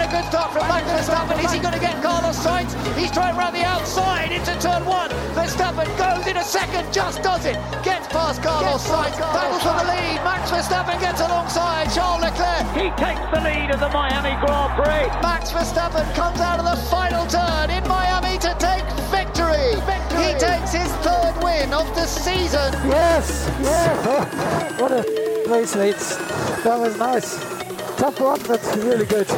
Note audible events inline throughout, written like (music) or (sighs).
And a good start from Max Verstappen. Is he going to get Carlos Sainz? He's trying around the outside into turn one. Verstappen goes in a second, just does it. Gets past Carlos Sainz, battles for the lead. Max Verstappen gets alongside Charles Leclerc. He takes the lead of the Miami Grand Prix. Max Verstappen comes out of the final turn in Miami to take victory. victory. He takes his third win of the season. Yes, yes. (laughs) what a race, mates. That was nice. Tough one, but really good.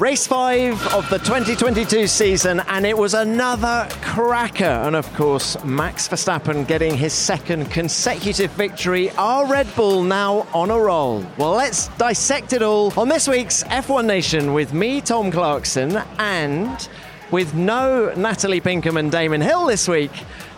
Race five of the 2022 season, and it was another cracker. And of course, Max Verstappen getting his second consecutive victory. Our Red Bull now on a roll? Well, let's dissect it all on this week's F1 Nation with me, Tom Clarkson, and with no Natalie Pinkham and Damon Hill this week.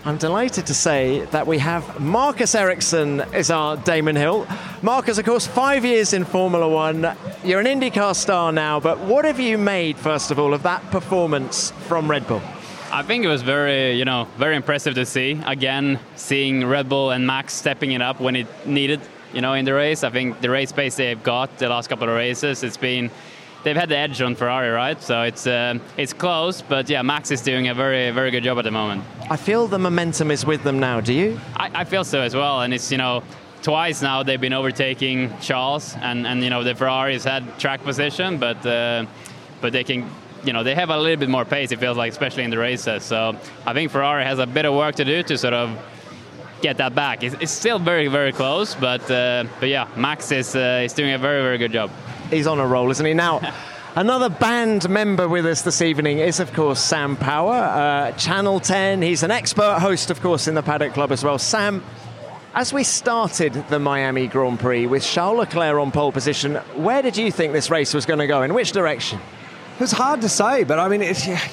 I'm delighted to say that we have Marcus Ericsson is our Damon Hill. Marcus, of course, five years in Formula One. You're an IndyCar star now, but what have you made, first of all, of that performance from Red Bull? I think it was very, you know, very impressive to see. Again, seeing Red Bull and Max stepping it up when it needed, you know, in the race. I think the race pace they've got the last couple of races, it's been they've had the edge on Ferrari, right? So it's uh, it's close, but yeah, Max is doing a very very good job at the moment. I feel the momentum is with them now. Do you? I, I feel so as well, and it's you know twice now they've been overtaking Charles, and and you know the Ferraris had track position, but uh, but they can. You know they have a little bit more pace. It feels like, especially in the races. So I think Ferrari has a bit of work to do to sort of get that back. It's, it's still very, very close, but uh, but yeah, Max is uh, is doing a very, very good job he's on a roll, isn't he? Now, (laughs) another band member with us this evening is, of course, Sam Power, uh, Channel 10. He's an expert host, of course, in the Paddock Club as well. Sam, as we started the Miami Grand Prix with Charles Leclerc on pole position, where did you think this race was going to go? In which direction? It's hard to say, but I mean,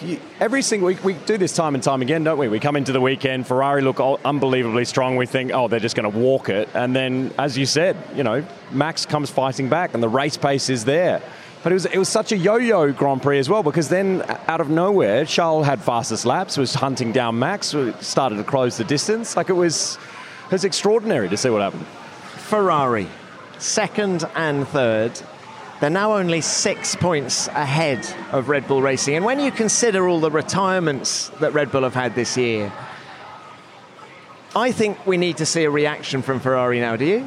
you, every single week we do this time and time again, don't we? We come into the weekend, Ferrari look unbelievably strong. We think, oh, they're just going to walk it, and then, as you said, you know, Max comes fighting back, and the race pace is there. But it was it was such a yo-yo Grand Prix as well because then uh, out of nowhere, Charles had fastest laps, was hunting down Max, started to close the distance. Like it was, it was extraordinary to see what happened. Ferrari, second and third they're now only six points ahead of Red Bull Racing. And when you consider all the retirements that Red Bull have had this year, I think we need to see a reaction from Ferrari now, do you?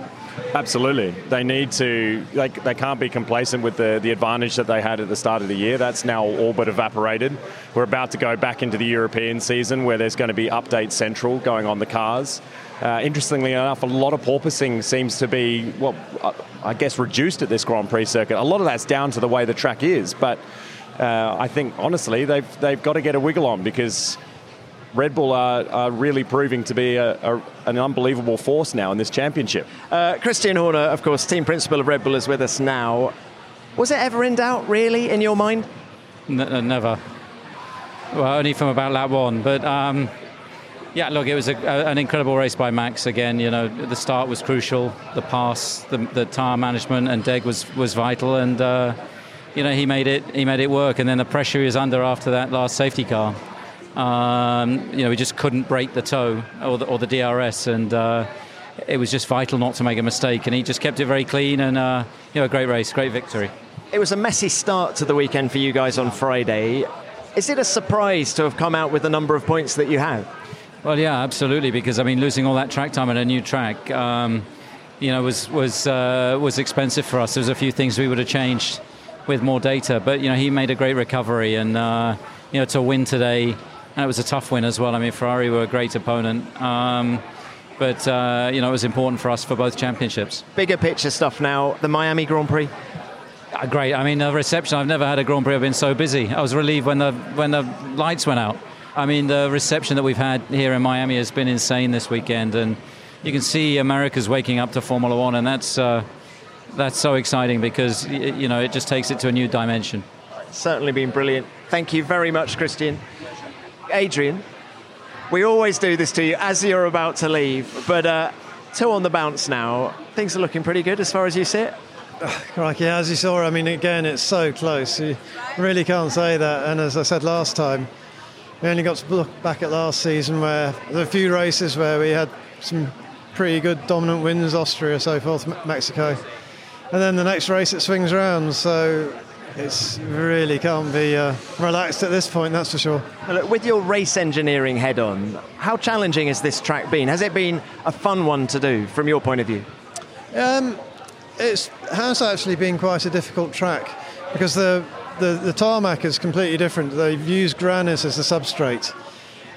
Absolutely. They need to, they, they can't be complacent with the, the advantage that they had at the start of the year. That's now all but evaporated. We're about to go back into the European season where there's going to be update central going on the cars. Uh, interestingly enough, a lot of porpoising seems to be, well, uh, I guess, reduced at this Grand Prix circuit. A lot of that's down to the way the track is, but uh, I think honestly they've they've got to get a wiggle on because Red Bull are, are really proving to be a, a, an unbelievable force now in this championship. Uh, Christian Horner, of course, team principal of Red Bull, is with us now. Was it ever in doubt, really, in your mind? N- uh, never. Well, only from about lap one, but. Um yeah, look, it was a, a, an incredible race by Max again. You know, the start was crucial, the pass, the, the tire management, and Deg was was vital, and uh, you know he made it he made it work. And then the pressure he was under after that last safety car, um, you know, he just couldn't break the tow or the, or the DRS, and uh, it was just vital not to make a mistake. And he just kept it very clean, and uh, you know, a great race, great victory. It was a messy start to the weekend for you guys on Friday. Is it a surprise to have come out with the number of points that you have? Well, yeah, absolutely. Because I mean, losing all that track time on a new track, um, you know, was was uh, was expensive for us. There's a few things we would have changed with more data, but you know, he made a great recovery, and uh, you know, to win today, and it was a tough win as well. I mean, Ferrari were a great opponent. Um, but uh, you know, it was important for us for both championships. Bigger picture stuff now. The Miami Grand Prix. Uh, great. I mean, the reception. I've never had a Grand Prix. I've been so busy. I was relieved when the when the lights went out. I mean, the reception that we've had here in Miami has been insane this weekend, and you can see America's waking up to Formula One, and that's uh, that's so exciting because you know it just takes it to a new dimension. Certainly been brilliant. Thank you very much, Christian. Adrian, we always do this to you as you're about to leave, but uh, two on the bounce now. Things are looking pretty good as far as you sit. (sighs) Crikey, as you saw, I mean, again, it's so close. You really can't say that. And as I said last time, we only got to look back at last season where there were a few races where we had some pretty good dominant wins, Austria, so forth, Mexico. And then the next race it swings around. So it's really can't be uh, relaxed at this point. That's for sure. Look, with your race engineering head on, how challenging has this track been? Has it been a fun one to do from your point of view? Um, it has actually been quite a difficult track because the, the, the tarmac is completely different. They've used granite as the substrate,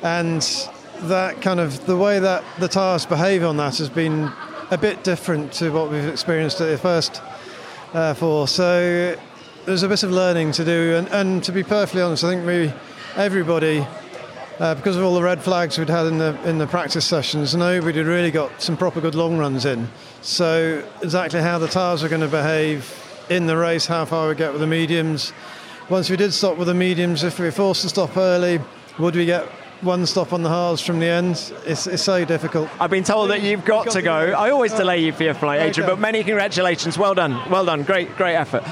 and that kind of the way that the tyres behave on that has been a bit different to what we've experienced at the first uh, four. So there's a bit of learning to do, and, and to be perfectly honest, I think maybe everybody. Uh, because of all the red flags we'd had in the in the practice sessions, nobody really got some proper good long runs in. So exactly how the tyres were going to behave in the race, how far we get with the mediums. Once we did stop with the mediums, if we were forced to stop early, would we get one stop on the hards from the end? It's, it's so difficult. I've been told that you've got, to go. I always delay you for your flight, Adrian, but many congratulations. Well done. Well done. Great, great effort.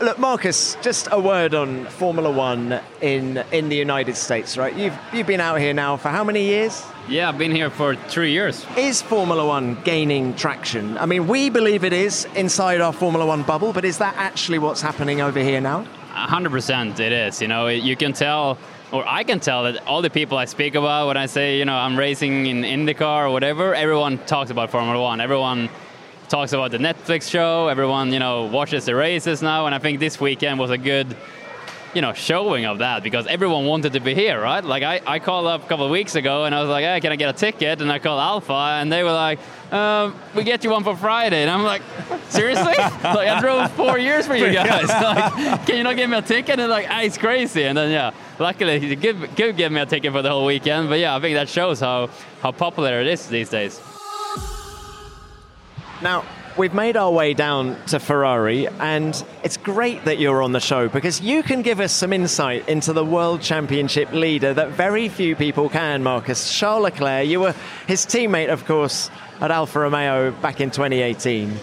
Look, Marcus, just a word on Formula One in in the United States, right? You've you've been out here now for how many years? Yeah, I've been here for three years. Is Formula One gaining traction? I mean, we believe it is inside our Formula One bubble, but is that actually what's happening over here now? 100% it is. You know, you can tell, or I can tell that all the people I speak about when I say, you know, I'm racing in IndyCar or whatever, everyone talks about Formula One. Everyone talks about the Netflix show. Everyone, you know, watches the races now, and I think this weekend was a good, you know, showing of that because everyone wanted to be here, right? Like I, I called up a couple of weeks ago and I was like, hey, can I get a ticket? And I called Alfa, and they were like, um, we get you one for Friday, and I'm like, seriously? (laughs) like I drove four years for you (laughs) guys. (laughs) like, can you not give me a ticket? And like, ah, it's crazy. And then yeah, luckily he could, could give me a ticket for the whole weekend. But yeah, I think that shows how how popular it is these days. Now, we've made our way down to Ferrari, and it's great that you're on the show because you can give us some insight into the World Championship leader that very few people can, Marcus. Charles Leclerc, you were his teammate, of course, at Alfa Romeo back in 2018.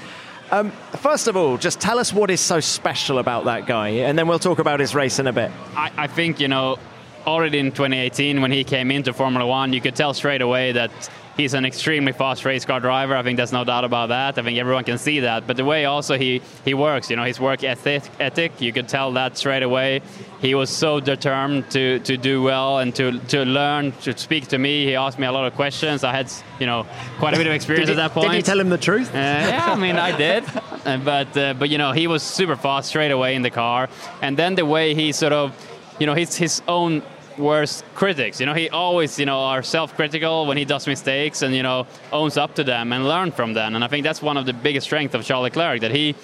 Um, first of all, just tell us what is so special about that guy, and then we'll talk about his race in a bit. I, I think, you know, already in 2018 when he came into Formula One, you could tell straight away that he's an extremely fast race car driver. I think there's no doubt about that. I think everyone can see that. But the way also he, he works, you know, his work ethic, ethic, you could tell that straight away. He was so determined to, to do well and to, to learn, to speak to me. He asked me a lot of questions. I had, you know, quite a bit of experience you, at that point. Did you tell him the truth? Uh, yeah, I mean, I did. (laughs) Uh, but, uh, but, you know, he was super fast straight away in the car. And then the way he sort of, you know, his, his own worst critics. You know, he always, you know, are self-critical when he does mistakes and, you know, owns up to them and learn from them. And I think that's one of the biggest strengths of Charles Leclerc, that he,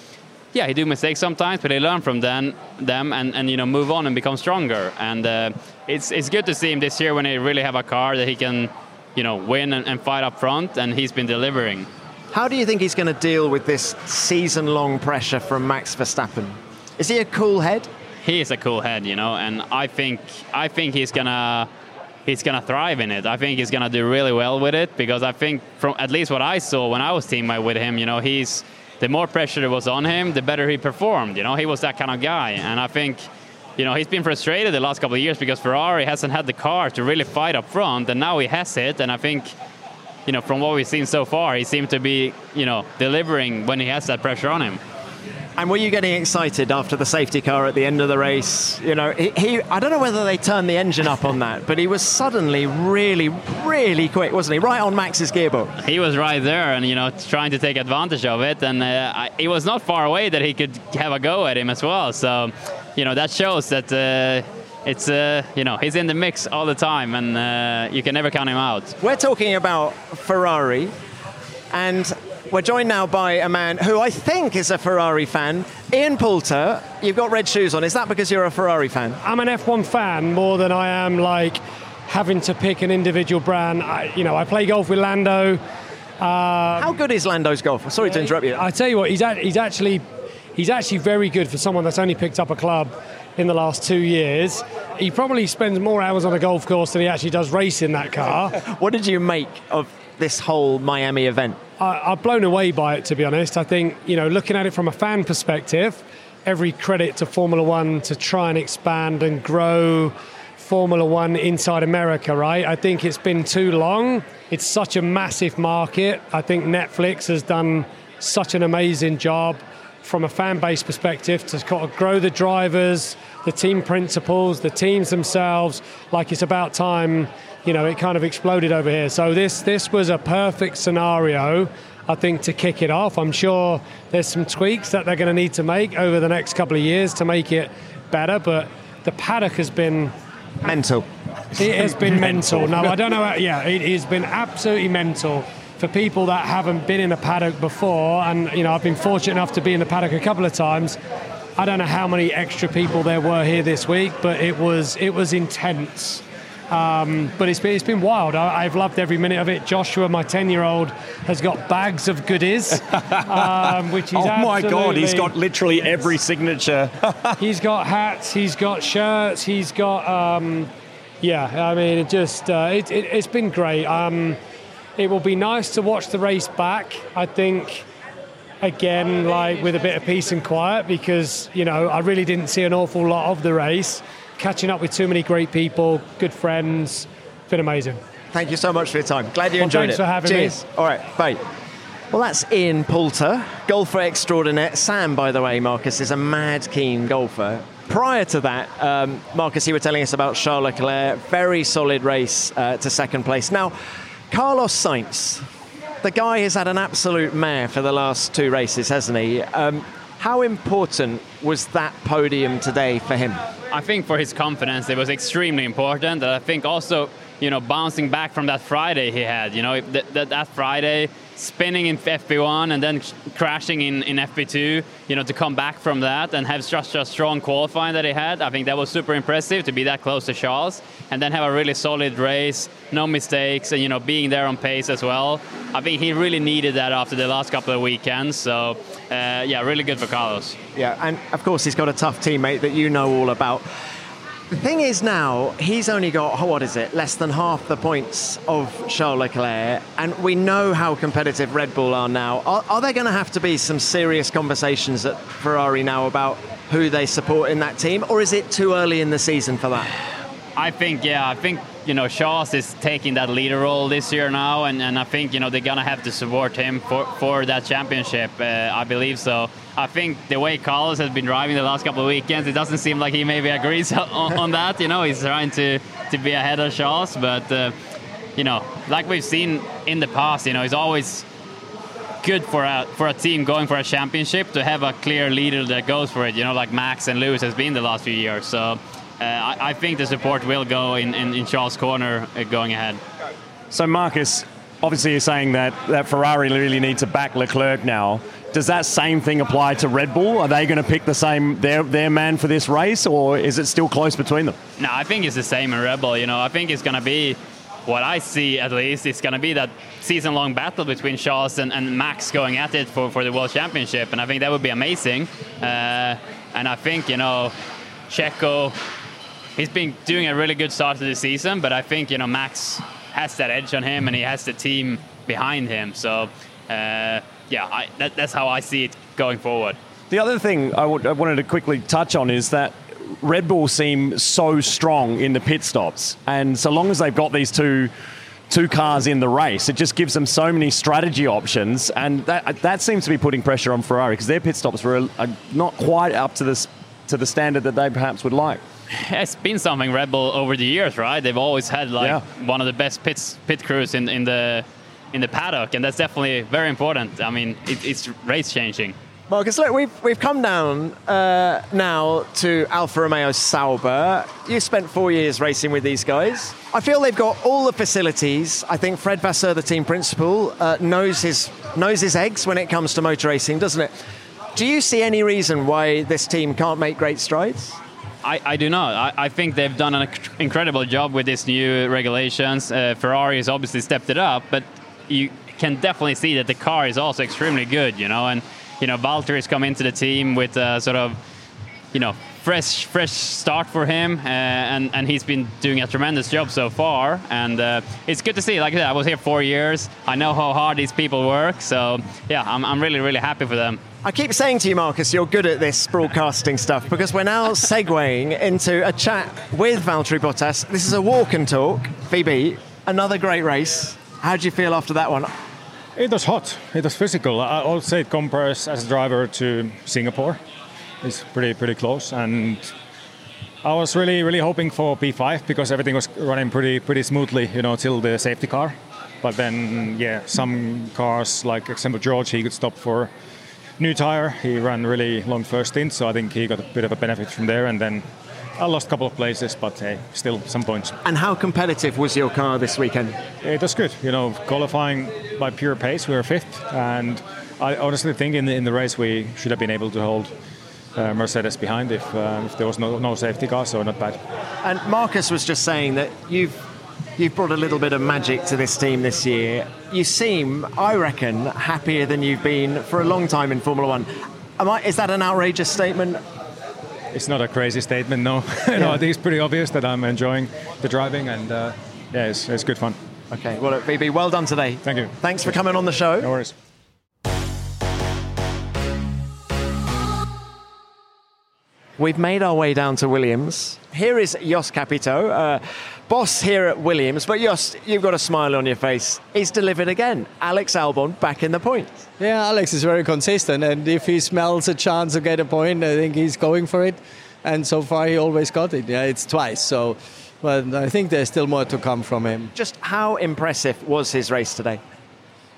yeah, he do mistakes sometimes, but he learn from them, them and, and, you know, move on and become stronger. And uh, it's, it's good to see him this year when he really have a car that he can, you know, win and, and fight up front, and he's been delivering. How do you think he's going to deal with this season-long pressure from Max Verstappen? Is he a cool head? He is a cool head, you know, and I think I think he's gonna he's gonna thrive in it. I think he's gonna do really well with it because I think from at least what I saw when I was teammate with him, you know, he's the more pressure was on him, the better he performed. You know, he was that kind of guy, and I think. You know, he's been frustrated the last couple of years because Ferrari hasn't had the car to really fight up front, and now he has it. And I think, you know, from what we've seen so far, he seemed to be, you know, delivering when he has that pressure on him. And were you getting excited after the safety car at the end of the race? You know, he, he, I don't know whether they turned the engine up on that, but he was suddenly really, really quick, wasn't he? Right on Max's gearbox. He was right there and, you know, trying to take advantage of it. And uh, it was not far away that he could have a go at him as well. So, you know, that shows that. Uh, it's uh, you know he's in the mix all the time and uh, you can never count him out. We're talking about Ferrari and we're joined now by a man who I think is a Ferrari fan. Ian Poulter, you've got red shoes on. Is that because you're a Ferrari fan? I'm an F1 fan more than I am like having to pick an individual brand. I, you know, I play golf with Lando. Uh, How good is Lando's golf? Sorry to interrupt you. I tell you what, he's, he's actually he's actually very good for someone that's only picked up a club in the last two years. He probably spends more hours on a golf course than he actually does racing that car. (laughs) what did you make of this whole Miami event? I, am blown away by it, to be honest. I think, you know, looking at it from a fan perspective, every credit to Formula One to try and expand and grow Formula One inside America, right? I think it's been too long. It's such a massive market. I think Netflix has done such an amazing job from a fan base perspective to kind of grow the drivers, the team principals, the teams themselves. Like it's about time, you know, it kind of exploded over here. So this this was a perfect scenario. I think to kick it off, I'm sure there's some tweaks that they're going to need to make over the next couple of years to make it better. But the paddock has been mental. It has been (laughs) mental. No, I don't know. How, yeah, it has been absolutely mental for people that haven't been in a paddock before. And you know, I've been fortunate enough to be in the paddock a couple of times. I don't know how many extra people there were here this week, but it was it was intense. Um, but it's been, it's been wild. I, have loved every minute of it. Joshua, my 10 year old, has got bags of goodies, (laughs) um, which he's Oh my God, he's got literally every signature. (laughs) he's got hats, he's got shirts, he's got. Um, yeah, I mean, it just uh, it, it, has been great. Um, it will be nice to watch the race back. I think again, like with a bit of peace and quiet, because you know I really didn't see an awful lot of the race catching up with too many great people, good friends. Been amazing. Thank you so much for your time. Glad you well, enjoyed thanks it. for having Cheers. me. All right, bye. Well, that's Ian Poulter, golfer extraordinaire. Sam, by the way, Marcus, is a mad keen golfer. Prior to that, um, Marcus, you were telling us about Charles Leclerc. Very solid race uh, to second place. Now, Carlos Sainz, the guy has had an absolute mare for the last two races, hasn't he? Um, how important was that podium today for him? I think for his confidence, it was extremely important. And I think also, you know, bouncing back from that Friday he had, you know, that, that, that Friday, spinning in FP1 and then crashing in, in FP2, you know, to come back from that and have such a strong qualifying that he had, I think that was super impressive to be that close to Charles and then have a really solid race, no mistakes, and, you know, being there on pace as well. I think he really needed that after the last couple of weekends. So, uh, yeah, really good for Carlos. Yeah, and of course, he's got a tough teammate that you know all about. The thing is now, he's only got, what is it, less than half the points of Charles Leclerc, and we know how competitive Red Bull are now. Are, are there going to have to be some serious conversations at Ferrari now about who they support in that team, or is it too early in the season for that? I think, yeah, I think, you know, Charles is taking that leader role this year now, and, and I think, you know, they're to have to support him for, for that championship. Uh, I believe so. I think the way Carlos has been driving the last couple of weekends, it doesn't seem like he maybe agrees (laughs) on, on that. You know, he's trying to, to be ahead of Charles, but, uh, you know, like we've seen in the past, you know, he's always good for a, for a team going for a championship to have a clear leader that goes for it, you know, like Max and Lewis has been the last few years. So, I, I, think the support will go in, in, in Charles' corner uh, going ahead. So, Marcus, obviously you're saying that, that Ferrari really needs to back Leclerc now. Does that same thing apply to Red Bull? Are they going to pick the same their their man for this race, or is it still close between them? No, I think it's the same in Red Bull. You know, I think it's going to be what I see at least. It's going to be that season-long battle between Charles and, and, Max going at it for, for the World Championship, and I think that would be amazing. Uh, and I think you know, Checo, he's been doing a really good start to the season, but I think you know Max has that edge on him, and he has the team behind him. So. Uh, yeah, I, that, that's how I see it going forward. The other thing I, w- I wanted to quickly touch on is that Red Bull seem so strong in the pit stops, and so long as they've got these two two cars in the race, it just gives them so many strategy options, and that that seems to be putting pressure on Ferrari because their pit stops were not quite up to this to the standard that they perhaps would like. (laughs) It's been something Red Bull over the years, right? They've always had like yeah. one of the best pits pit crews in, in the in the paddock, and that's definitely very important. I mean, it, it's race changing. Marcus, look, we've, we've come down uh, now to Alfa Romeo Sauber. You spent four years racing with these guys. I feel they've got all the facilities. I think Fred Vasseur, the team principal, uh, knows his knows his eggs when it comes to motor racing, doesn't it? Do you see any reason why this team can't make great strides? I, I, do not. I, I, think they've done an incredible job with these new regulations. Uh, Ferrari has obviously stepped it up, but you can definitely see that the car is also extremely good, you know, and you know Valtteri's come into the team with a sort of you know fresh fresh start for him, uh, and and he's been doing a tremendous job so far, and uh, it's good to see. Like I said, I was here four years. I know how hard these people work, so yeah, I'm I'm really really happy for them. I keep saying to you, Marcus, you're good at this broadcasting stuff because we're now (laughs) segueing into a chat with Valtteri Bottas. This is a walk and talk. VB, another great race. How do you feel after that one? It was hot. It was physical. I I would say it compares as a driver to Singapore. It's pretty pretty close, and I was really really hoping for P5 because everything was running pretty pretty smoothly, you know, till the safety car. But then, yeah, some cars like example George, he could stop for new tire. He ran really long first stint, so I think he got a bit of a benefit from there. And then I lost a couple of places, but hey, still some points. And how competitive was your car this weekend? It was good. You know, qualifying by pure pace, we were fifth, and I honestly think in the, in the race we should have been able to hold uh, Mercedes behind if, uh, if there was no, no safety car, so not bad. And Marcus was just saying that you've you've brought a little bit of magic to this team this year. You seem, I reckon, happier than you've been for a long time in Formula One. Am I, is that an outrageous statement? It's not a crazy statement, no. (laughs) no, I think it's pretty obvious that I'm enjoying the driving, and uh, yeah, it's, it's good fun. Okay, well, VB, well done today. Thank you. Thanks for coming on the show. No worries. We've made our way down to Williams. Here is Jost Capito, uh, boss here at Williams. But Jost, you've got a smile on your face. He's delivered again. Alex Albon back in the points. Yeah, Alex is very consistent, and if he smells a chance to get a point, I think he's going for it. And so far, he always got it. Yeah, it's twice. So, but I think there's still more to come from him. Just how impressive was his race today?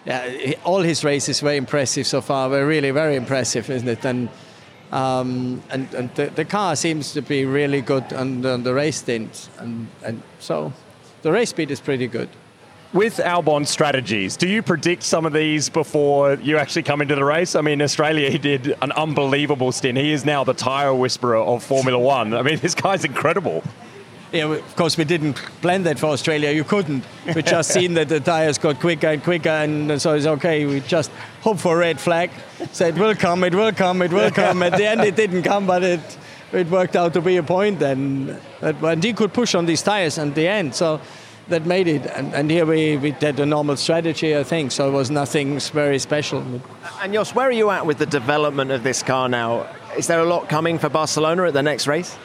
Yeah, all his races were impressive so far. Were really very impressive, isn't it? And um, and, and the, the car seems to be really good on, on the race stints, and, and so the race speed is pretty good. With Albon strategies, do you predict some of these before you actually come into the race? I mean, Australia, he did an unbelievable stint. He is now the tyre whisperer of Formula One. I mean, (laughs) this guy's incredible. Yeah, of course, we didn't plan that for Australia. You couldn't. We (laughs) just seen that the tires got quicker and quicker, and so it's okay. We just hope for a red flag. Said, it will come, it will come, it will come. At the end, it didn't come, but it it worked out to be a point. And, and he could push on these tires at the end, so that made it. And, and here we, we did a normal strategy, I think, so it was nothing very special. And Jost, where are you at with the development of this car now? Is there a lot coming for Barcelona at the next race?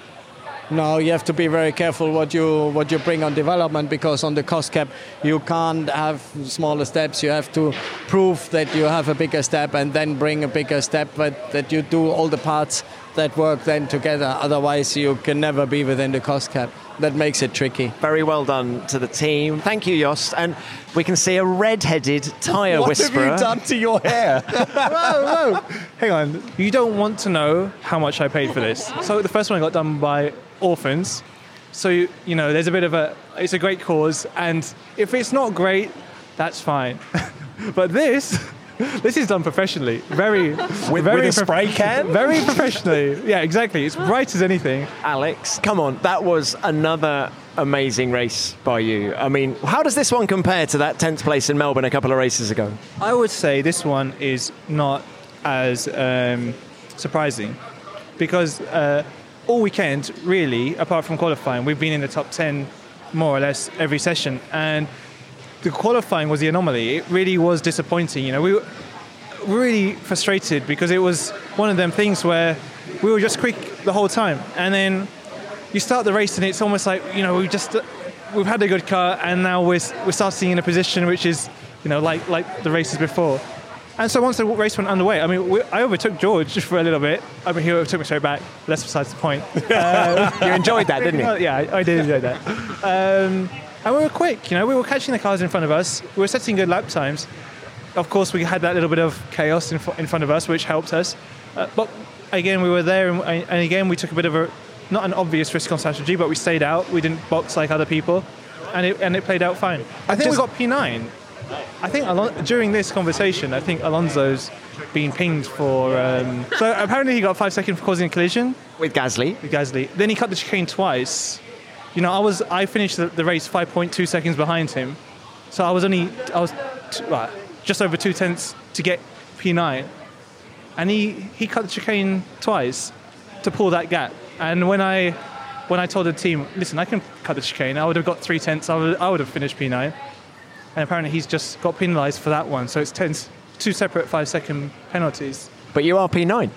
No, you have to be very careful what you what you bring on development because on the cost cap you can't have smaller steps. You have to prove that you have a bigger step and then bring a bigger step, but that you do all the parts that work then together. Otherwise, you can never be within the cost cap. That makes it tricky. Very well done to the team. Thank you, Jost. And we can see a red-headed tyre What whisperer. have you done to your hair? (laughs) whoa, whoa. Hang on. You don't want to know how much I paid for this. So the first one I got done by orphans. So you know, there's a bit of a. It's a great cause, and if it's not great, that's fine. (laughs) but this. (laughs) This is done professionally, very (laughs) With- very with a spray can? very professionally. Yeah, exactly. It's bright as anything. Alex, come on, that was another amazing race by you. I mean, how does this one compare to that 10th place in Melbourne a couple of races ago? I would say this one is not as um, surprising because uh, all weekend, really, apart from qualifying, we've been in the top 10 more or less every session. And the qualifying was the anomaly. It really was disappointing. You know, we were really frustrated because it was one of them things where we were just quick the whole time. And then you start the race and it's almost like, you know, we just we've had a good car and now we're, we're starting in a position which is, you know, like like the races before. And so once the race went underway, I mean, we, I overtook George for a little bit. I mean, he overtook me straight back. That's besides the point. Uh, (laughs) You enjoyed that, didn't you? Yeah, I, did enjoy that. Um, and we were quick, you know, we were catching the cars in front of us. We were setting good lap times. Of course, we had that little bit of chaos in, in front of us, which helped us. Uh, but again, we were there, and, and again, we took a bit of a not an obvious risk on strategy, but we stayed out. We didn't box like other people, and it, and it played out fine. I think we got P9. I think Alon- during this conversation, I think Alonso's been pinged for. Um, so apparently, he got five seconds for causing a collision with Gasly. With Gasly, then he cut the chicane twice. You know, I was I finished the, the race 5.2 seconds behind him, so I was only I was t- well, just over two tenths to get P9, and he he cut the chicane twice to pull that gap. And when I when I told the team, listen, I can cut the chicane, I would have got three tenths. I would I would have finished P9, and apparently he's just got penalised for that one. So it's tenths, two separate five second penalties. But you are P9.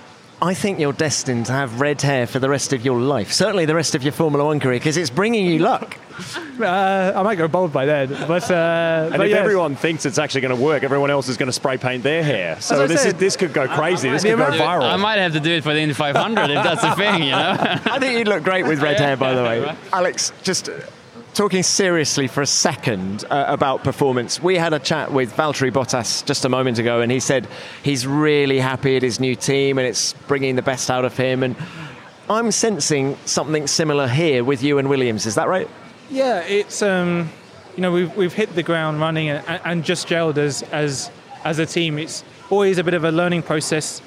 I think you're destined to have red hair for the rest of your life. Certainly the rest of your Formula One career, because it's bringing you luck. (laughs) Uh, I might go bald by then, but uh, And but if yes. everyone thinks it's actually going to work, everyone else is going to spray paint their hair. So I this is this could go crazy. This could go amount- viral. I might have to do it for the Indy 500 if that's the thing, you know. (laughs) I think you'd look great with red hair, by the way. (laughs) Alex, just uh, talking seriously for a second uh, about performance, we had a chat with Valtteri Bottas just a moment ago, and he said he's really happy at his new team and it's bringing the best out of him. And I'm sensing something similar here with you and Williams. Is that right? Yeah, it's um, you know we've we've hit the ground running and, and just gelled as as as a team. It's always a bit of a learning process,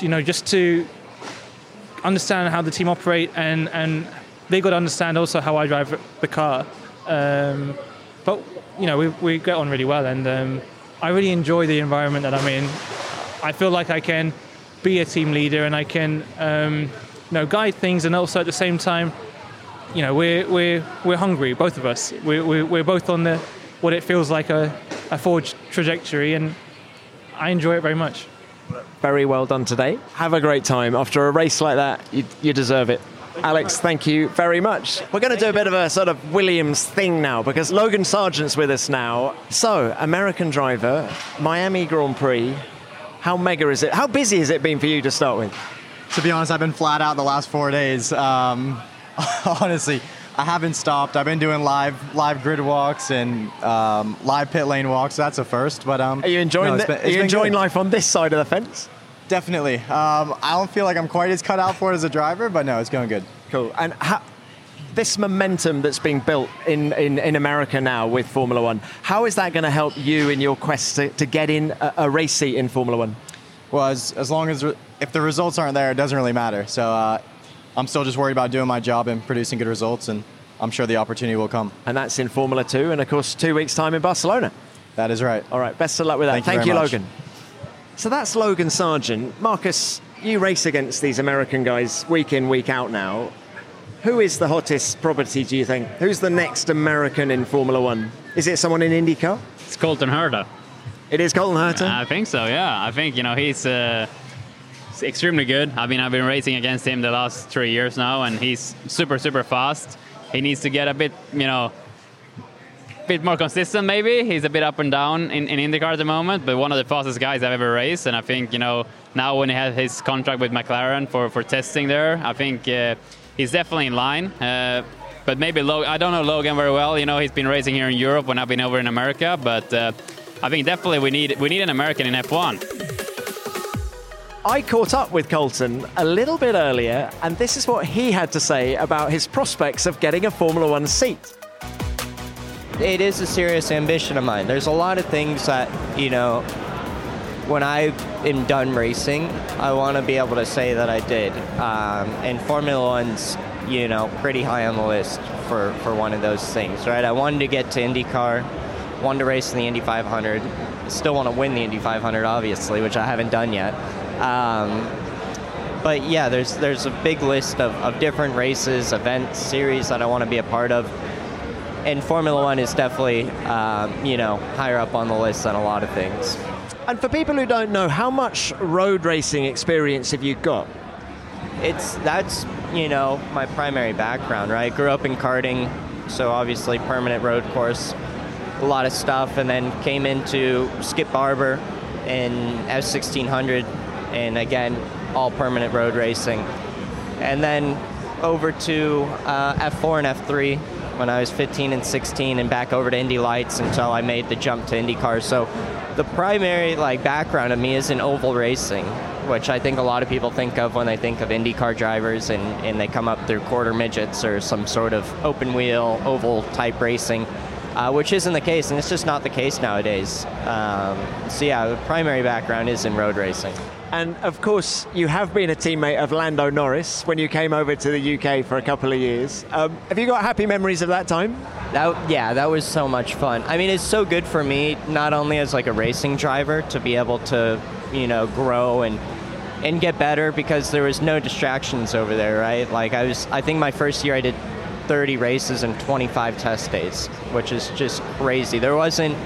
you know, just to understand how the team operate and and they got to understand also how I drive the car. Um, but you know we we get on really well and um, I really enjoy the environment that I'm in. I feel like I can be a team leader and I can um, you know guide things and also at the same time you know, we're we're we're hungry, both of us. We're we're, we're both on the what it feels like a, a forward trajectory, and I enjoy it very much. Very well done today. Have a great time. After a race like that, you, you deserve it. Alex, thank you very much. We're going to do a bit of a sort of Williams thing now because Logan Sargent's with us now. So, American driver, Miami Grand Prix. How mega is it? How busy has it been for you to start with? To be honest, I've been flat out the last four days. Um, (laughs) honestly, I haven't stopped. I've been doing live live grid walks and um, live pit lane walks. That's a first. But um, Are you enjoying, no, the- been- are you enjoying good. life on this side of the fence? Definitely. Um, I don't feel like I'm quite as cut out for it as a driver, but no, it's going good. Cool. And how, this momentum that's being built in, in, in America now with Formula One, how is that going to help you in your quest to, to get in a, a race seat in Formula One? Well, as, as long as re- if the results aren't there, it doesn't really matter. So uh, I'm still just worried about doing my job and producing good results, and I'm sure the opportunity will come. And that's in Formula Two, and of course, two weeks' time in Barcelona. That is right. All right, best of luck with that. Thank you Thank you. Logan. So that's Logan Sargent. Marcus, you race against these American guys week in, week out now. Who is the hottest property, do you think? Who's the next American in Formula One? Is it someone in IndyCar? It's Colton Herta. It is Colton Herta? I think so, yeah. I think, you know, he's, uh, he's extremely good. I mean, I've been racing against him the last three years now, and he's super, super fast. He needs to get a bit, you know, bit more consistent maybe. He's a bit up and down in, in IndyCar at the moment, but one of the fastest guys I've ever raced. And I think, you know, now when he had his contract with McLaren for, for testing there, I think uh, he's definitely in line. Uh, but maybe Logan, I don't know Logan very well. You know, he's been racing here in Europe when I've been over in America, but uh, I think definitely we need we need an American in F1. I caught up with Colton a little bit earlier, and this is what he had to say about his prospects of getting a Formula One seat. It is a serious ambition of mine. There's a lot of things that, you know, when I am done racing, I want to be able to say that I did. Um, and Formula One's, you know, pretty high on the list for, for one of those things, right? I wanted to get to IndyCar, wanted to race in the Indy 500, still want to win the Indy 500, obviously, which I haven't done yet. Um, but yeah, there's there's a big list of, of different races, events, series that I want to be a part of and Formula One is definitely, um, you know, higher up on the list than a lot of things. And for people who don't know, how much road racing experience have you got? It's that's you know my primary background, right? Grew up in karting, so obviously permanent road course, a lot of stuff, and then came into Skip Barber in S1600, and again all permanent road racing, and then over to uh, F4 and F3 when I was 15 and 16, and back over to Indy Lights until I made the jump to IndyCar. So the primary like background of me is in oval racing, which I think a lot of people think of when they think of IndyCar drivers, and, and they come up through quarter midgets or some sort of open wheel oval type racing. Uh, which isn't the case, and it's just not the case nowadays. Um, so yeah, the primary background is in road racing. And of course, you have been a teammate of Lando Norris when you came over to the UK for a couple of years. Um, have you got happy memories of that time? That yeah, that was so much fun. I mean, it's so good for me not only as like a racing driver to be able to, you know, grow and and get better because there was no distractions over there, right? Like I was I think my first year I did 30 races and 25 test days, which is just crazy. There wasn't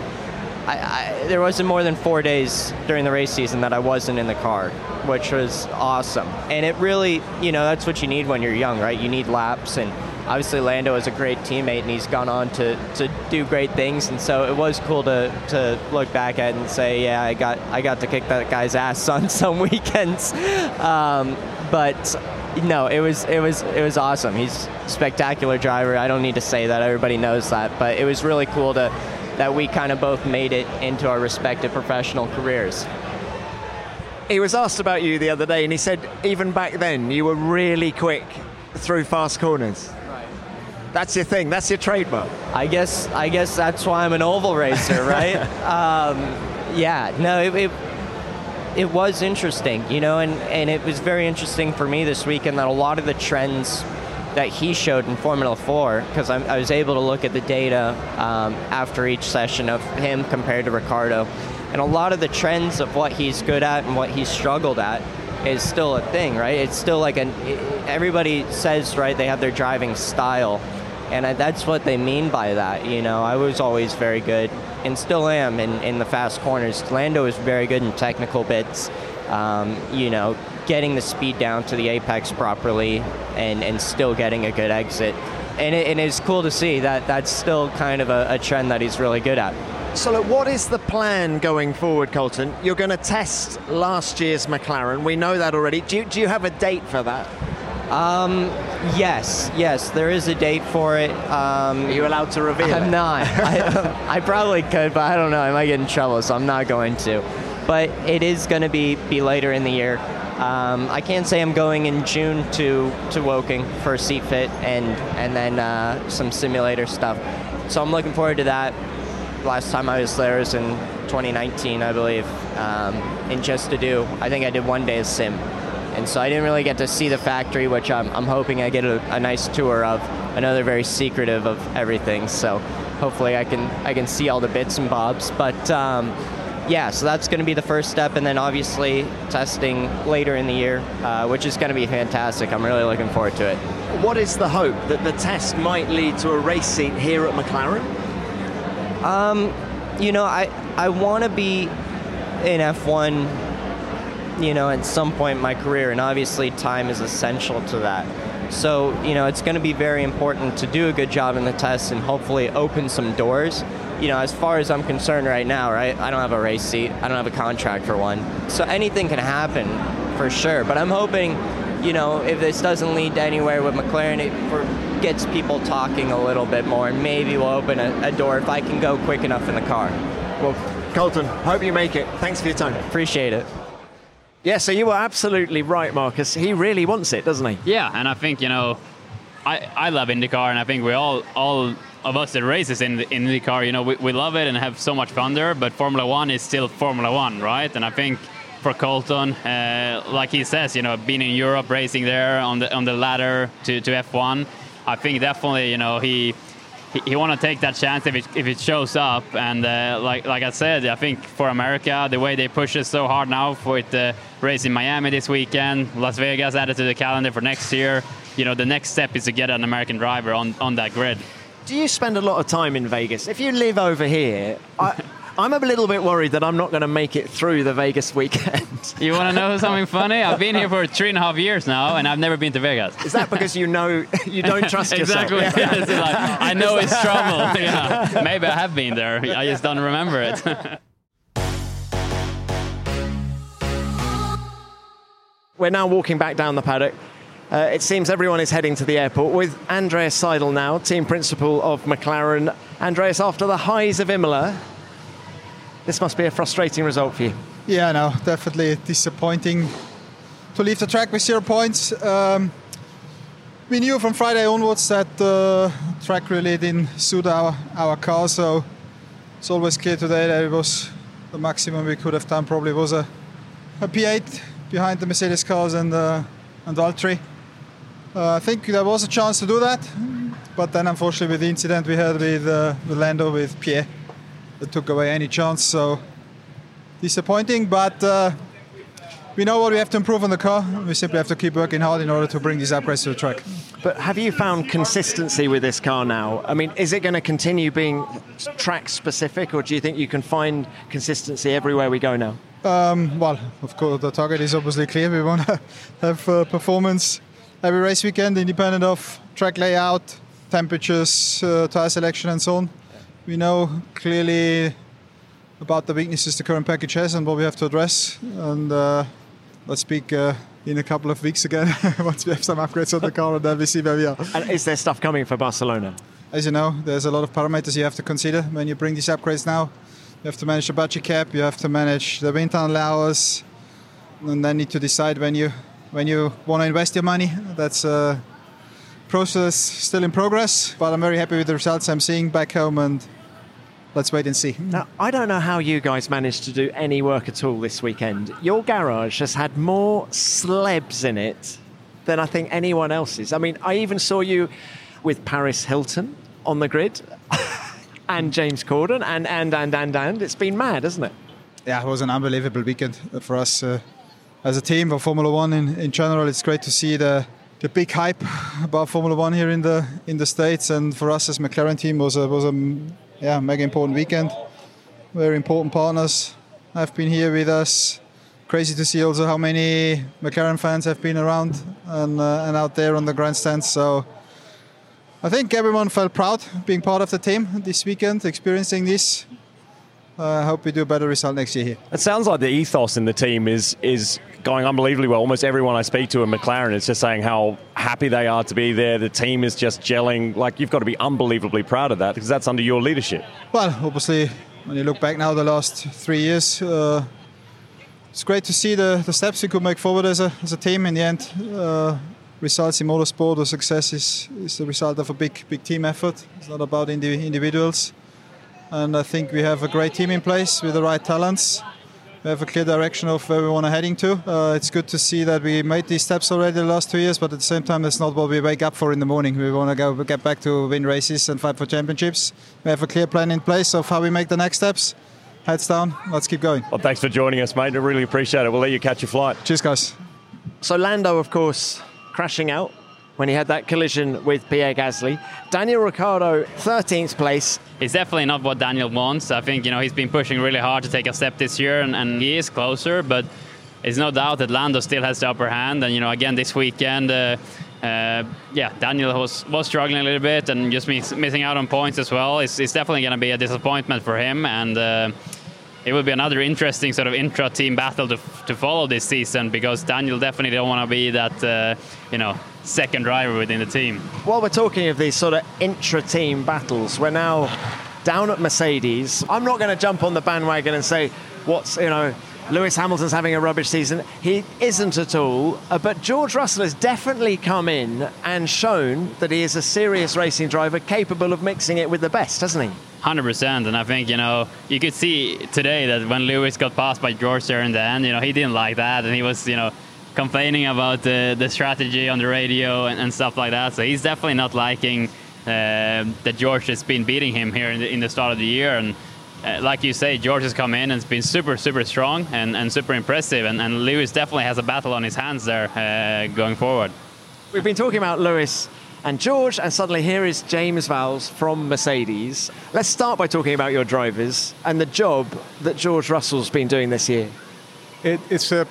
I, I, there wasn't more than four days during the race season that I wasn't in the car, which was awesome. And it really, you know, that's what you need when you're young, right? You need laps, and obviously Lando is a great teammate, and he's gone on to, to do great things. And so it was cool to, to look back at and say, yeah, I got I got to kick that guy's ass (laughs) on some weekends. Um, but no, it was it was it was awesome. He's spectacular driver. I don't need to say that; everybody knows that. But it was really cool to that we kind of both made it into our respective professional careers. He was asked about you the other day, and he said even back then you were really quick through fast corners. Right. That's your thing. That's your trademark. I guess. I guess that's why I'm an oval racer, (laughs) right? um, yeah. No. It, it, it was interesting, you know, and, and it was very interesting for me this weekend that a lot of the trends that he showed in Formula 4, because I was able to look at the data um, after each session of him compared to Ricardo. and a lot of the trends of what he's good at and what he's struggled at is still a thing, right? It's still like an everybody says, right? They have their driving style, and I, that's what they mean by that. You know, I was always very good and still am in, in the fast corners. Lando is very good in technical bits. Um, you know, getting the speed down to the apex properly and, and still getting a good exit. And, it, and it's cool to see that that's still kind of a, a trend that he's really good at. So, look, what is the plan going forward, Colton? You're going to test last year's McLaren. We know that already. Do you, do you have a date for that? Um, yes, yes, there is a date for it. Um, Are you allowed to reveal I'm it? not. (laughs) I, I, probably could, but I don't know. I might get in trouble, so I'm not going to. But it is going to be be later in the year. Um, I can't say I'm going in June to to Woking for a seat fit and and then uh, some simulator stuff. So I'm looking forward to that. Last time I was there was in 2019, I believe, um, and just to do. I think I did one day of sim and so I didn't really get to see the factory, which I'm, I'm hoping I get a, a, nice tour of. They're very secretive of everything, so hopefully I can I can see all the bits and bobs. But um, yeah, so that's going to be the first step, and then obviously testing later in the year, uh, which is going to be fantastic. I'm really looking forward to it. What is the hope that the test might lead to a race seat here at McLaren? Um, you know, I I want to be in F1 you know, at some point in my career, and obviously time is essential to that. So, you know, it's going to be very important to do a good job in the test and hopefully open some doors. You know, as far as I'm concerned right now, right, I don't have a race seat, I don't have a contract for one. So anything can happen for sure. But I'm hoping, you know, if this doesn't lead to anywhere with McLaren, it for, gets people talking a little bit more, and maybe we'll open a, a door if I can go quick enough in the car. Well, Colton, hope you make it. Thanks for your time. Appreciate it. Yeah, so you were absolutely right, Marcus. He really wants it, doesn't he? Yeah, and I think you know, I, I love IndyCar, and I think we all all of us that races in the, in IndyCar, you know, we, we love it and have so much fun there. But Formula One is still Formula One, right? And I think for Colton, uh, like he says, you know, being in Europe, racing there on the on the ladder to, to F1, I think definitely, you know, he he, he want to take that chance if it, if it shows up. And uh, like like I said, I think for America, the way they push it so hard now with the race in Miami this weekend, Las Vegas added to the calendar for next year. You know, the next step is to get an American driver on, on that grid. Do you spend a lot of time in Vegas? If you live over here, I, (laughs) I'm a little bit worried that I'm not going to make it through the Vegas weekend. You want to know something funny? I've been here for three and a half years now, and I've never been to Vegas. Is that because you know you don't (laughs) trust exactly. yourself? Exactly. Yeah. (laughs) like, I know it's trouble. Yeah. Maybe I have been there. I just don't remember it. We're now walking back down the paddock. Uh, it seems everyone is heading to the airport with Andreas Seidl now, team principal of McLaren. Andreas, after the highs of Imola, this must be a frustrating result for you. Yeah, no, definitely disappointing to leave the track with zero points. Um, we knew from Friday onwards that the track really didn't suit our, our car, so it's always clear today that it was the maximum we could have done. Probably was a, a P8 behind the Mercedes cars and uh, and Valtteri. Uh, I think there was a chance to do that, but then unfortunately with the incident we had with uh, with Lando with Pierre, that took away any chance. So disappointing, but uh, we know what we have to improve on the car. We simply have to keep working hard in order to bring these upgrades to the track. But have you found consistency with this car now? I mean, is it going to continue being track specific, or do you think you can find consistency everywhere we go now? Um, well, of course, the target is obviously clear. We want to (laughs) have uh, performance every race weekend, independent of track layout, temperatures, uh, tire selection, and so on. We know clearly about the weaknesses the current package has and what we have to address. And uh, let's speak uh, in a couple of weeks again (laughs) once we have some upgrades on the car and then we see where we are. And is there stuff coming for Barcelona? As you know, there's a lot of parameters you have to consider when you bring these upgrades now. You have to manage the budget cap, you have to manage the wind tunnel hours, and then need to decide when you when you want to invest your money. That's a process still in progress, but I'm very happy with the results I'm seeing back home and let's wait and see. Now, I don't know how you guys managed to do any work at all this weekend. Your garage has had more slabs in it than I think anyone else's. I mean, I even saw you with Paris Hilton on the grid (laughs) and James Corden and, and, and, and, and. It's been mad, hasn't it? Yeah, it was an unbelievable weekend for us uh, as a team for Formula One in, in general. It's great to see the the big hype about Formula One here in the in the states, and for us as McLaren team was a was a yeah mega important weekend. Very important partners have been here with us. Crazy to see also how many McLaren fans have been around and uh, and out there on the grandstands. So I think everyone felt proud being part of the team this weekend, experiencing this. I uh, hope we do a better result next year here. It sounds like the ethos in the team is is going unbelievably well. Almost everyone I speak to in McLaren is just saying how happy they are to be there. The team is just gelling. Like you've got to be unbelievably proud of that because that's under your leadership. Well, obviously, when you look back now, the last three years, uh, it's great to see the, the steps we could make forward as a, as a team. In the end, uh, results in motorsport or success is, is the result of a big big team effort. It's not about indi- individuals and I think we have a great team in place with the right talents. We have a clear direction of where we want to heading to. Uh, it's good to see that we made these steps already the last two years, but at the same time, that's not what we wake up for in the morning. We want to go get back to win races and fight for championships. We have a clear plan in place of how we make the next steps. Heads down, let's keep going. Well, thanks for joining us, mate. I really appreciate it. We'll let you catch your flight. Cheers, guys. So Lando, of course, crashing out when he had that collision with Pierre Gasly. Daniel Ricciardo, 13th place. It's definitely not what Daniel wants. I think you know he's been pushing really hard to take a step this year, and, and he is closer. But it's no doubt that Lando still has the upper hand. And you know, again this weekend. Uh, uh, yeah, Daniel was, was struggling a little bit and just miss, missing out on points as well. It's, it's definitely going to be a disappointment for him, and uh, it will be another interesting sort of intra-team battle to, to follow this season because Daniel definitely don't want to be that uh, you know second driver within the team. While we're talking of these sort of intra-team battles, we're now down at Mercedes. I'm not going to jump on the bandwagon and say what's you know Lewis Hamilton's having a rubbish season. He isn't at all. Uh, but George Russell has definitely come in and shown that he is a serious racing driver capable of mixing it with the best, hasn't he? 100%. And I think, you know, you could see today that when Lewis got passed by George there in the end, you know, he didn't like that. And he was, you know, complaining about the, the strategy on the radio and, and stuff like that. So he's definitely not liking uh, that George has been beating him here in the, in the start of the year. And uh, like you say, George has come in and it's been super, super strong and, and super impressive. And, and Lewis definitely has a battle on his hands there uh, going forward. We've been talking about Lewis and George, and suddenly here is James Vowles from Mercedes. Let's start by talking about your drivers and the job that George Russell's been doing this year. It, it's a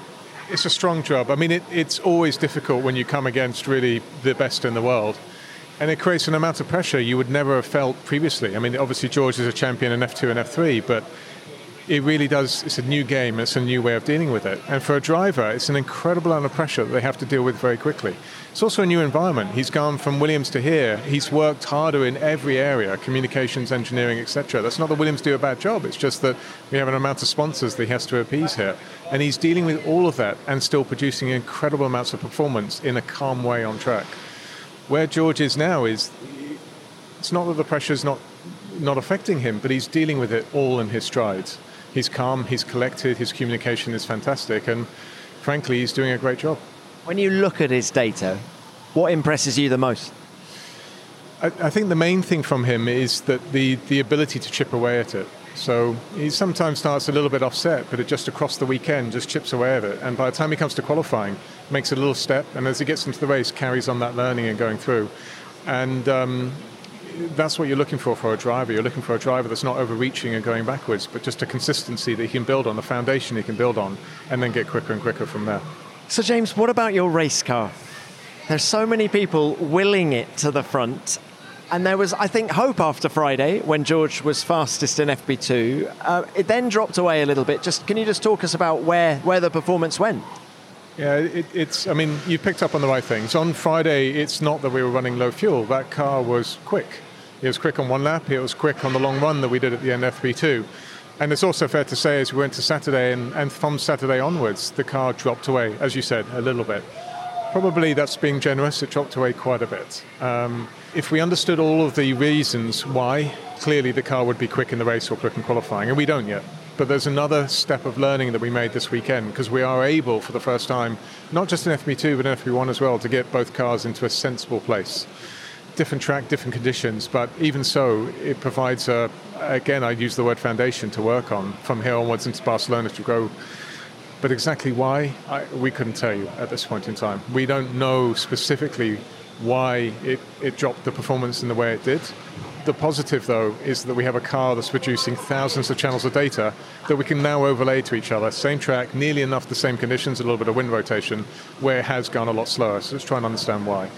it's a strong job. I mean, it, it's always difficult when you come against really the best in the world. And it creates an amount of pressure you would never have felt previously. I mean, obviously, George is a champion in F2 and F3, but it really does, it's a new game, it's a new way of dealing with it. And for a driver, it's an incredible amount of pressure that they have to deal with very quickly. It's also a new environment. He's gone from Williams to here. He's worked harder in every area communications, engineering, etc. That's not that Williams do a bad job, it's just that we have an amount of sponsors that he has to appease here. And he's dealing with all of that and still producing incredible amounts of performance in a calm way on track where George is now is it's not that the pressure's not not affecting him, but he's dealing with it all in his strides. He's calm, he's collected, his communication is fantastic, and frankly, he's doing a great job. When you look at his data, what impresses you the most? I, I think the main thing from him is that the, the ability to chip away at it. So he sometimes starts a little bit offset, but it just across the weekend just chips away at it. And by the time he comes to qualifying, makes a little step, and as he gets into the race, carries on that learning and going through. And um, that's what you're looking for for a driver. You're looking for a driver that's not overreaching and going backwards, but just a consistency that he can build on, the foundation he can build on, and then get quicker and quicker from there. So, James, what about your race car? There's so many people willing it to the front. And there was, I think, hope after Friday when George was fastest in FP2. Uh, it then dropped away a little bit. Just can you just talk us about where, where the performance went? Yeah, it, it's. I mean, you picked up on the right things. On Friday, it's not that we were running low fuel. That car was quick. It was quick on one lap. It was quick on the long run that we did at the end FP2. And it's also fair to say, as we went to Saturday and, and from Saturday onwards, the car dropped away, as you said, a little bit. Probably that's being generous. It dropped away quite a bit. Um, if we understood all of the reasons why, clearly the car would be quick in the race or quick in qualifying, and we don't yet. But there's another step of learning that we made this weekend because we are able, for the first time, not just in FP2 but in FP1 as well, to get both cars into a sensible place. Different track, different conditions, but even so, it provides a, again, I use the word foundation to work on from here onwards into Barcelona to grow. But exactly why, I, we couldn't tell you at this point in time. We don't know specifically why it, it dropped the performance in the way it did. The positive, though, is that we have a car that's producing thousands of channels of data that we can now overlay to each other. Same track, nearly enough the same conditions, a little bit of wind rotation, where it has gone a lot slower. So let's try and understand why.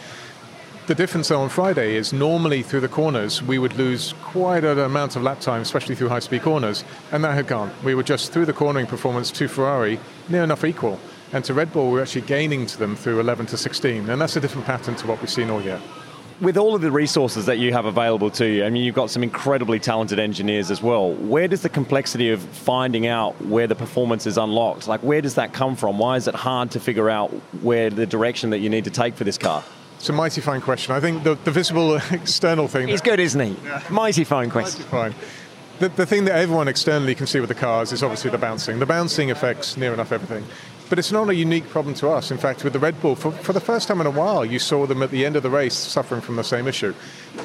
The difference though on Friday is normally through the corners we would lose quite an amount of lap time, especially through high speed corners, and that had gone. We were just through the cornering performance to Ferrari, near enough equal. And to Red Bull, we we're actually gaining to them through 11 to 16, and that's a different pattern to what we've seen all year with all of the resources that you have available to you, I mean, you've got some incredibly talented engineers as well. Where does the complexity of finding out where the performance is unlocked, like where does that come from? Why is it hard to figure out where the direction that you need to take for this car? It's a mighty fine question. I think the, the visible (laughs) external thing. He's good, isn't he? Yeah. Mighty fine question. Mighty fine. The, the thing that everyone externally can see with the cars is obviously the bouncing. The bouncing affects near enough everything. But it's not a unique problem to us. In fact, with the Red Bull, for, for the first time in a while, you saw them at the end of the race suffering from the same issue.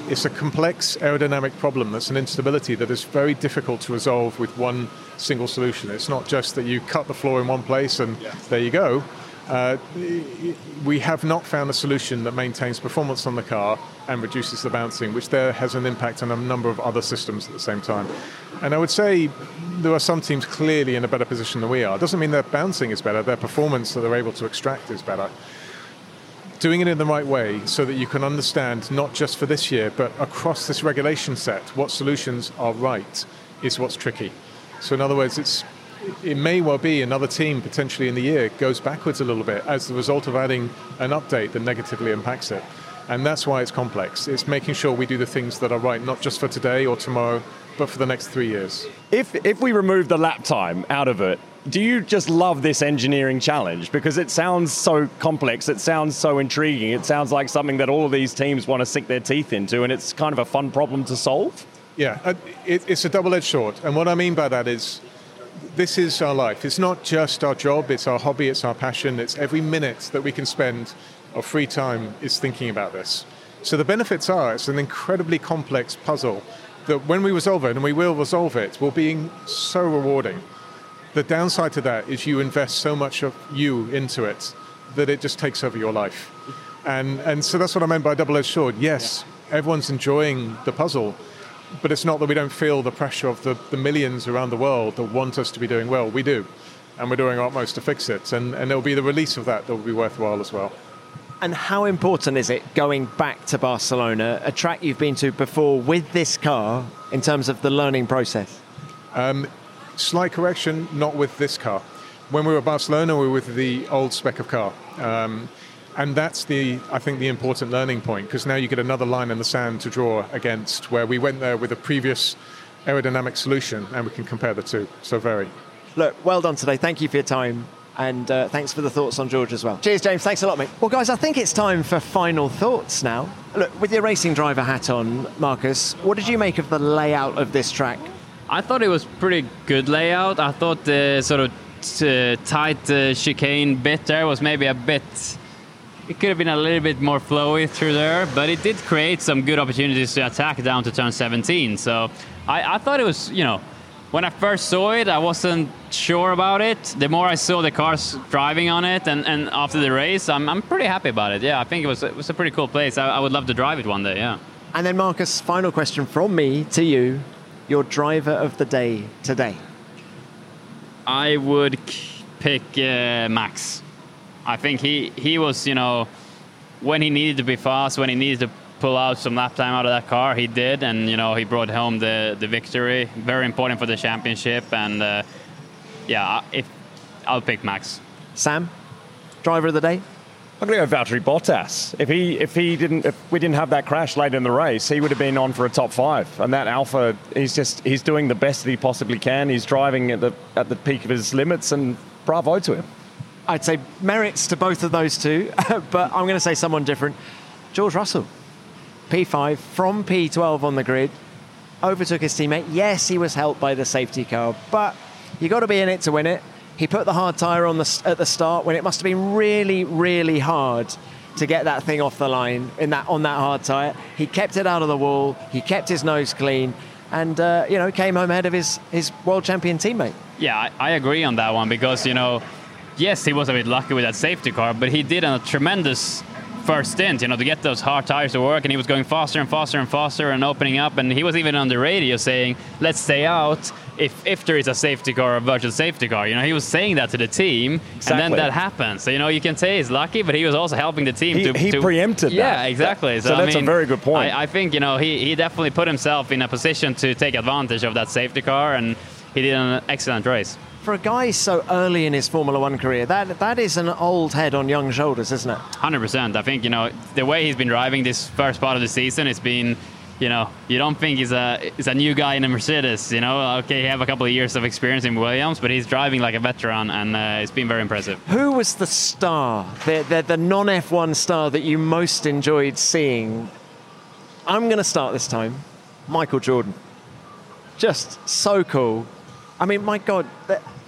It's a complex aerodynamic problem that's an instability that is very difficult to resolve with one single solution. It's not just that you cut the floor in one place and yeah. there you go. Uh, we have not found a solution that maintains performance on the car and reduces the bouncing, which there has an impact on a number of other systems at the same time. And I would say there are some teams clearly in a better position than we are. It doesn't mean their bouncing is better, their performance that they're able to extract is better. Doing it in the right way so that you can understand, not just for this year, but across this regulation set, what solutions are right is what's tricky. So, in other words, it's it may well be another team potentially in the year goes backwards a little bit as the result of adding an update that negatively impacts it. And that's why it's complex. It's making sure we do the things that are right, not just for today or tomorrow, but for the next three years. If, if we remove the lap time out of it, do you just love this engineering challenge? Because it sounds so complex, it sounds so intriguing, it sounds like something that all of these teams want to sink their teeth into, and it's kind of a fun problem to solve? Yeah, uh, it's a double edged sword. And what I mean by that is this is our life. It's not just our job, it's our hobby, it's our passion. It's every minute that we can spend of free time is thinking about this. So the benefits are it's an incredibly complex puzzle that when we resolve it, and we will resolve it, will be so rewarding. The downside to that is you invest so much of you into it that it just takes over your life. And, and so that's what I meant by double edged sword. Yes, yeah. everyone's enjoying the puzzle, but it's not that we don't feel the pressure of the, the millions around the world that want us to be doing well. We do. And we're doing our utmost to fix it. And, and it'll be the release of that that will be worthwhile as well. And how important is it going back to Barcelona, a track you've been to before with this car, in terms of the learning process? Um, slight correction, not with this car. When we were at Barcelona, we were with the old spec of car. Um, and that's the I think the important learning point because now you get another line in the sand to draw against where we went there with a previous aerodynamic solution and we can compare the two. So very. Look, well done today. Thank you for your time. And uh, thanks for the thoughts on George as well. Cheers, James. Thanks a lot, mate. Well, guys, I think it's time for final thoughts now. Look, with your racing driver hat on, Marcus, what did you make of the layout of this track? I thought it was pretty good layout. I thought the sort of t- tight uh, chicane bit there was maybe a bit it could have been a little bit more flowy through there, but it did create some good opportunities to attack down to turn 17. So I, I thought it was, you know, when I first saw it, I wasn't sure about it. The more I saw the cars driving on it, and, and after the race, I'm, I'm pretty happy about it. Yeah, I think it was it was a pretty cool place. I, I would love to drive it one day. Yeah. And then, Marcus, final question from me to you: your driver of the day today. I would pick uh, Max. I think he he was you know when he needed to be fast, when he needed to pull out some lap time out of that car, he did, and you know he brought home the the victory. Very important for the championship, and uh, yeah, if I'll pick Max. Sam, driver of the day. I'm going to go with Valtteri Bottas. If he if he didn't if we didn't have that crash late in the race, he would have been on for a top five. And that Alfa, he's just he's doing the best that he possibly can. He's driving at the at the peak of his limits, and bravo to him. I'd say merits to both of those two, (laughs) but I'm going to say someone different. George Russell, P5 from P12 on the grid, overtook his teammate. Yes, he was helped by the safety car, but you got to be in it to win it. He put the hard tyre on the, at the start when it must have been really, really hard to get that thing off the line in that on that hard tyre. He kept it out of the wall. He kept his nose clean, and uh, you know came home ahead of his his world champion teammate. Yeah, I, I agree on that one because you know, yes, he was a bit lucky with that safety car, but he did a tremendous first stint, you know, to get those hard tires to work, and he was going faster and faster and faster and opening up, and he was even on the radio saying, "Let's stay out." If, if there is a safety car or a virtual safety car, you know, he was saying that to the team, Exactly. and then that happened. So you know, you can say he's lucky, but he was also helping the team He- to. he to- preempted Yeah, that. exactly. So I that's a mean, very good point. I, I think you know he, he definitely put himself in a position to take advantage of that safety car, and he did an excellent race. For a guy so early in his Formula One career, that that is an old head on young shoulders, isn't it? Hundred percent. I think you know the way he's been driving this first part of the season. It's been, you know, you don't think he's a he's a new guy in a Mercedes. You know, okay, he have a couple of years of experience in Williams, but he's driving like a veteran, and uh, it's been very impressive. Who was the star, the, the, the non F1 star that you most enjoyed seeing? I'm going to start this time. Michael Jordan. Just so cool. I mean, my God,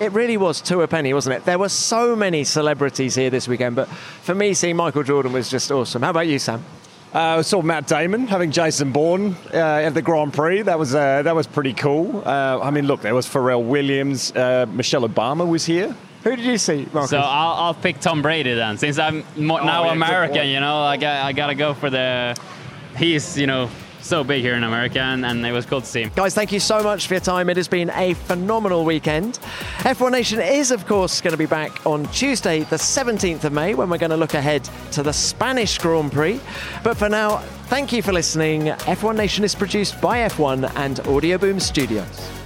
it really was to a penny, wasn't it? There were so many celebrities here this weekend, but for me, seeing Michael Jordan was just awesome. How about you, Sam? Uh, I saw Matt Damon having Jason Bourne uh, at the Grand Prix. That was uh, that was pretty cool. Uh, I mean, look, there was Pharrell Williams. Uh, Michelle Obama was here. Who did you see, Marcus? So I'll, I'll pick Tom Brady then, since I'm mo- Oh, now yeah, American. You know, I got I gotta go for the. He's you know so big here in America, and, and it was cool to see. Guys, thank you so much for your time. It has been a phenomenal weekend. F1 Nation is, of course, going to be back on Tuesday, the 17th of May, when we're going to look ahead to the Spanish Grand Prix. But for now, thank you for listening. F1 Nation is produced by F1 and Audio Boom Studios.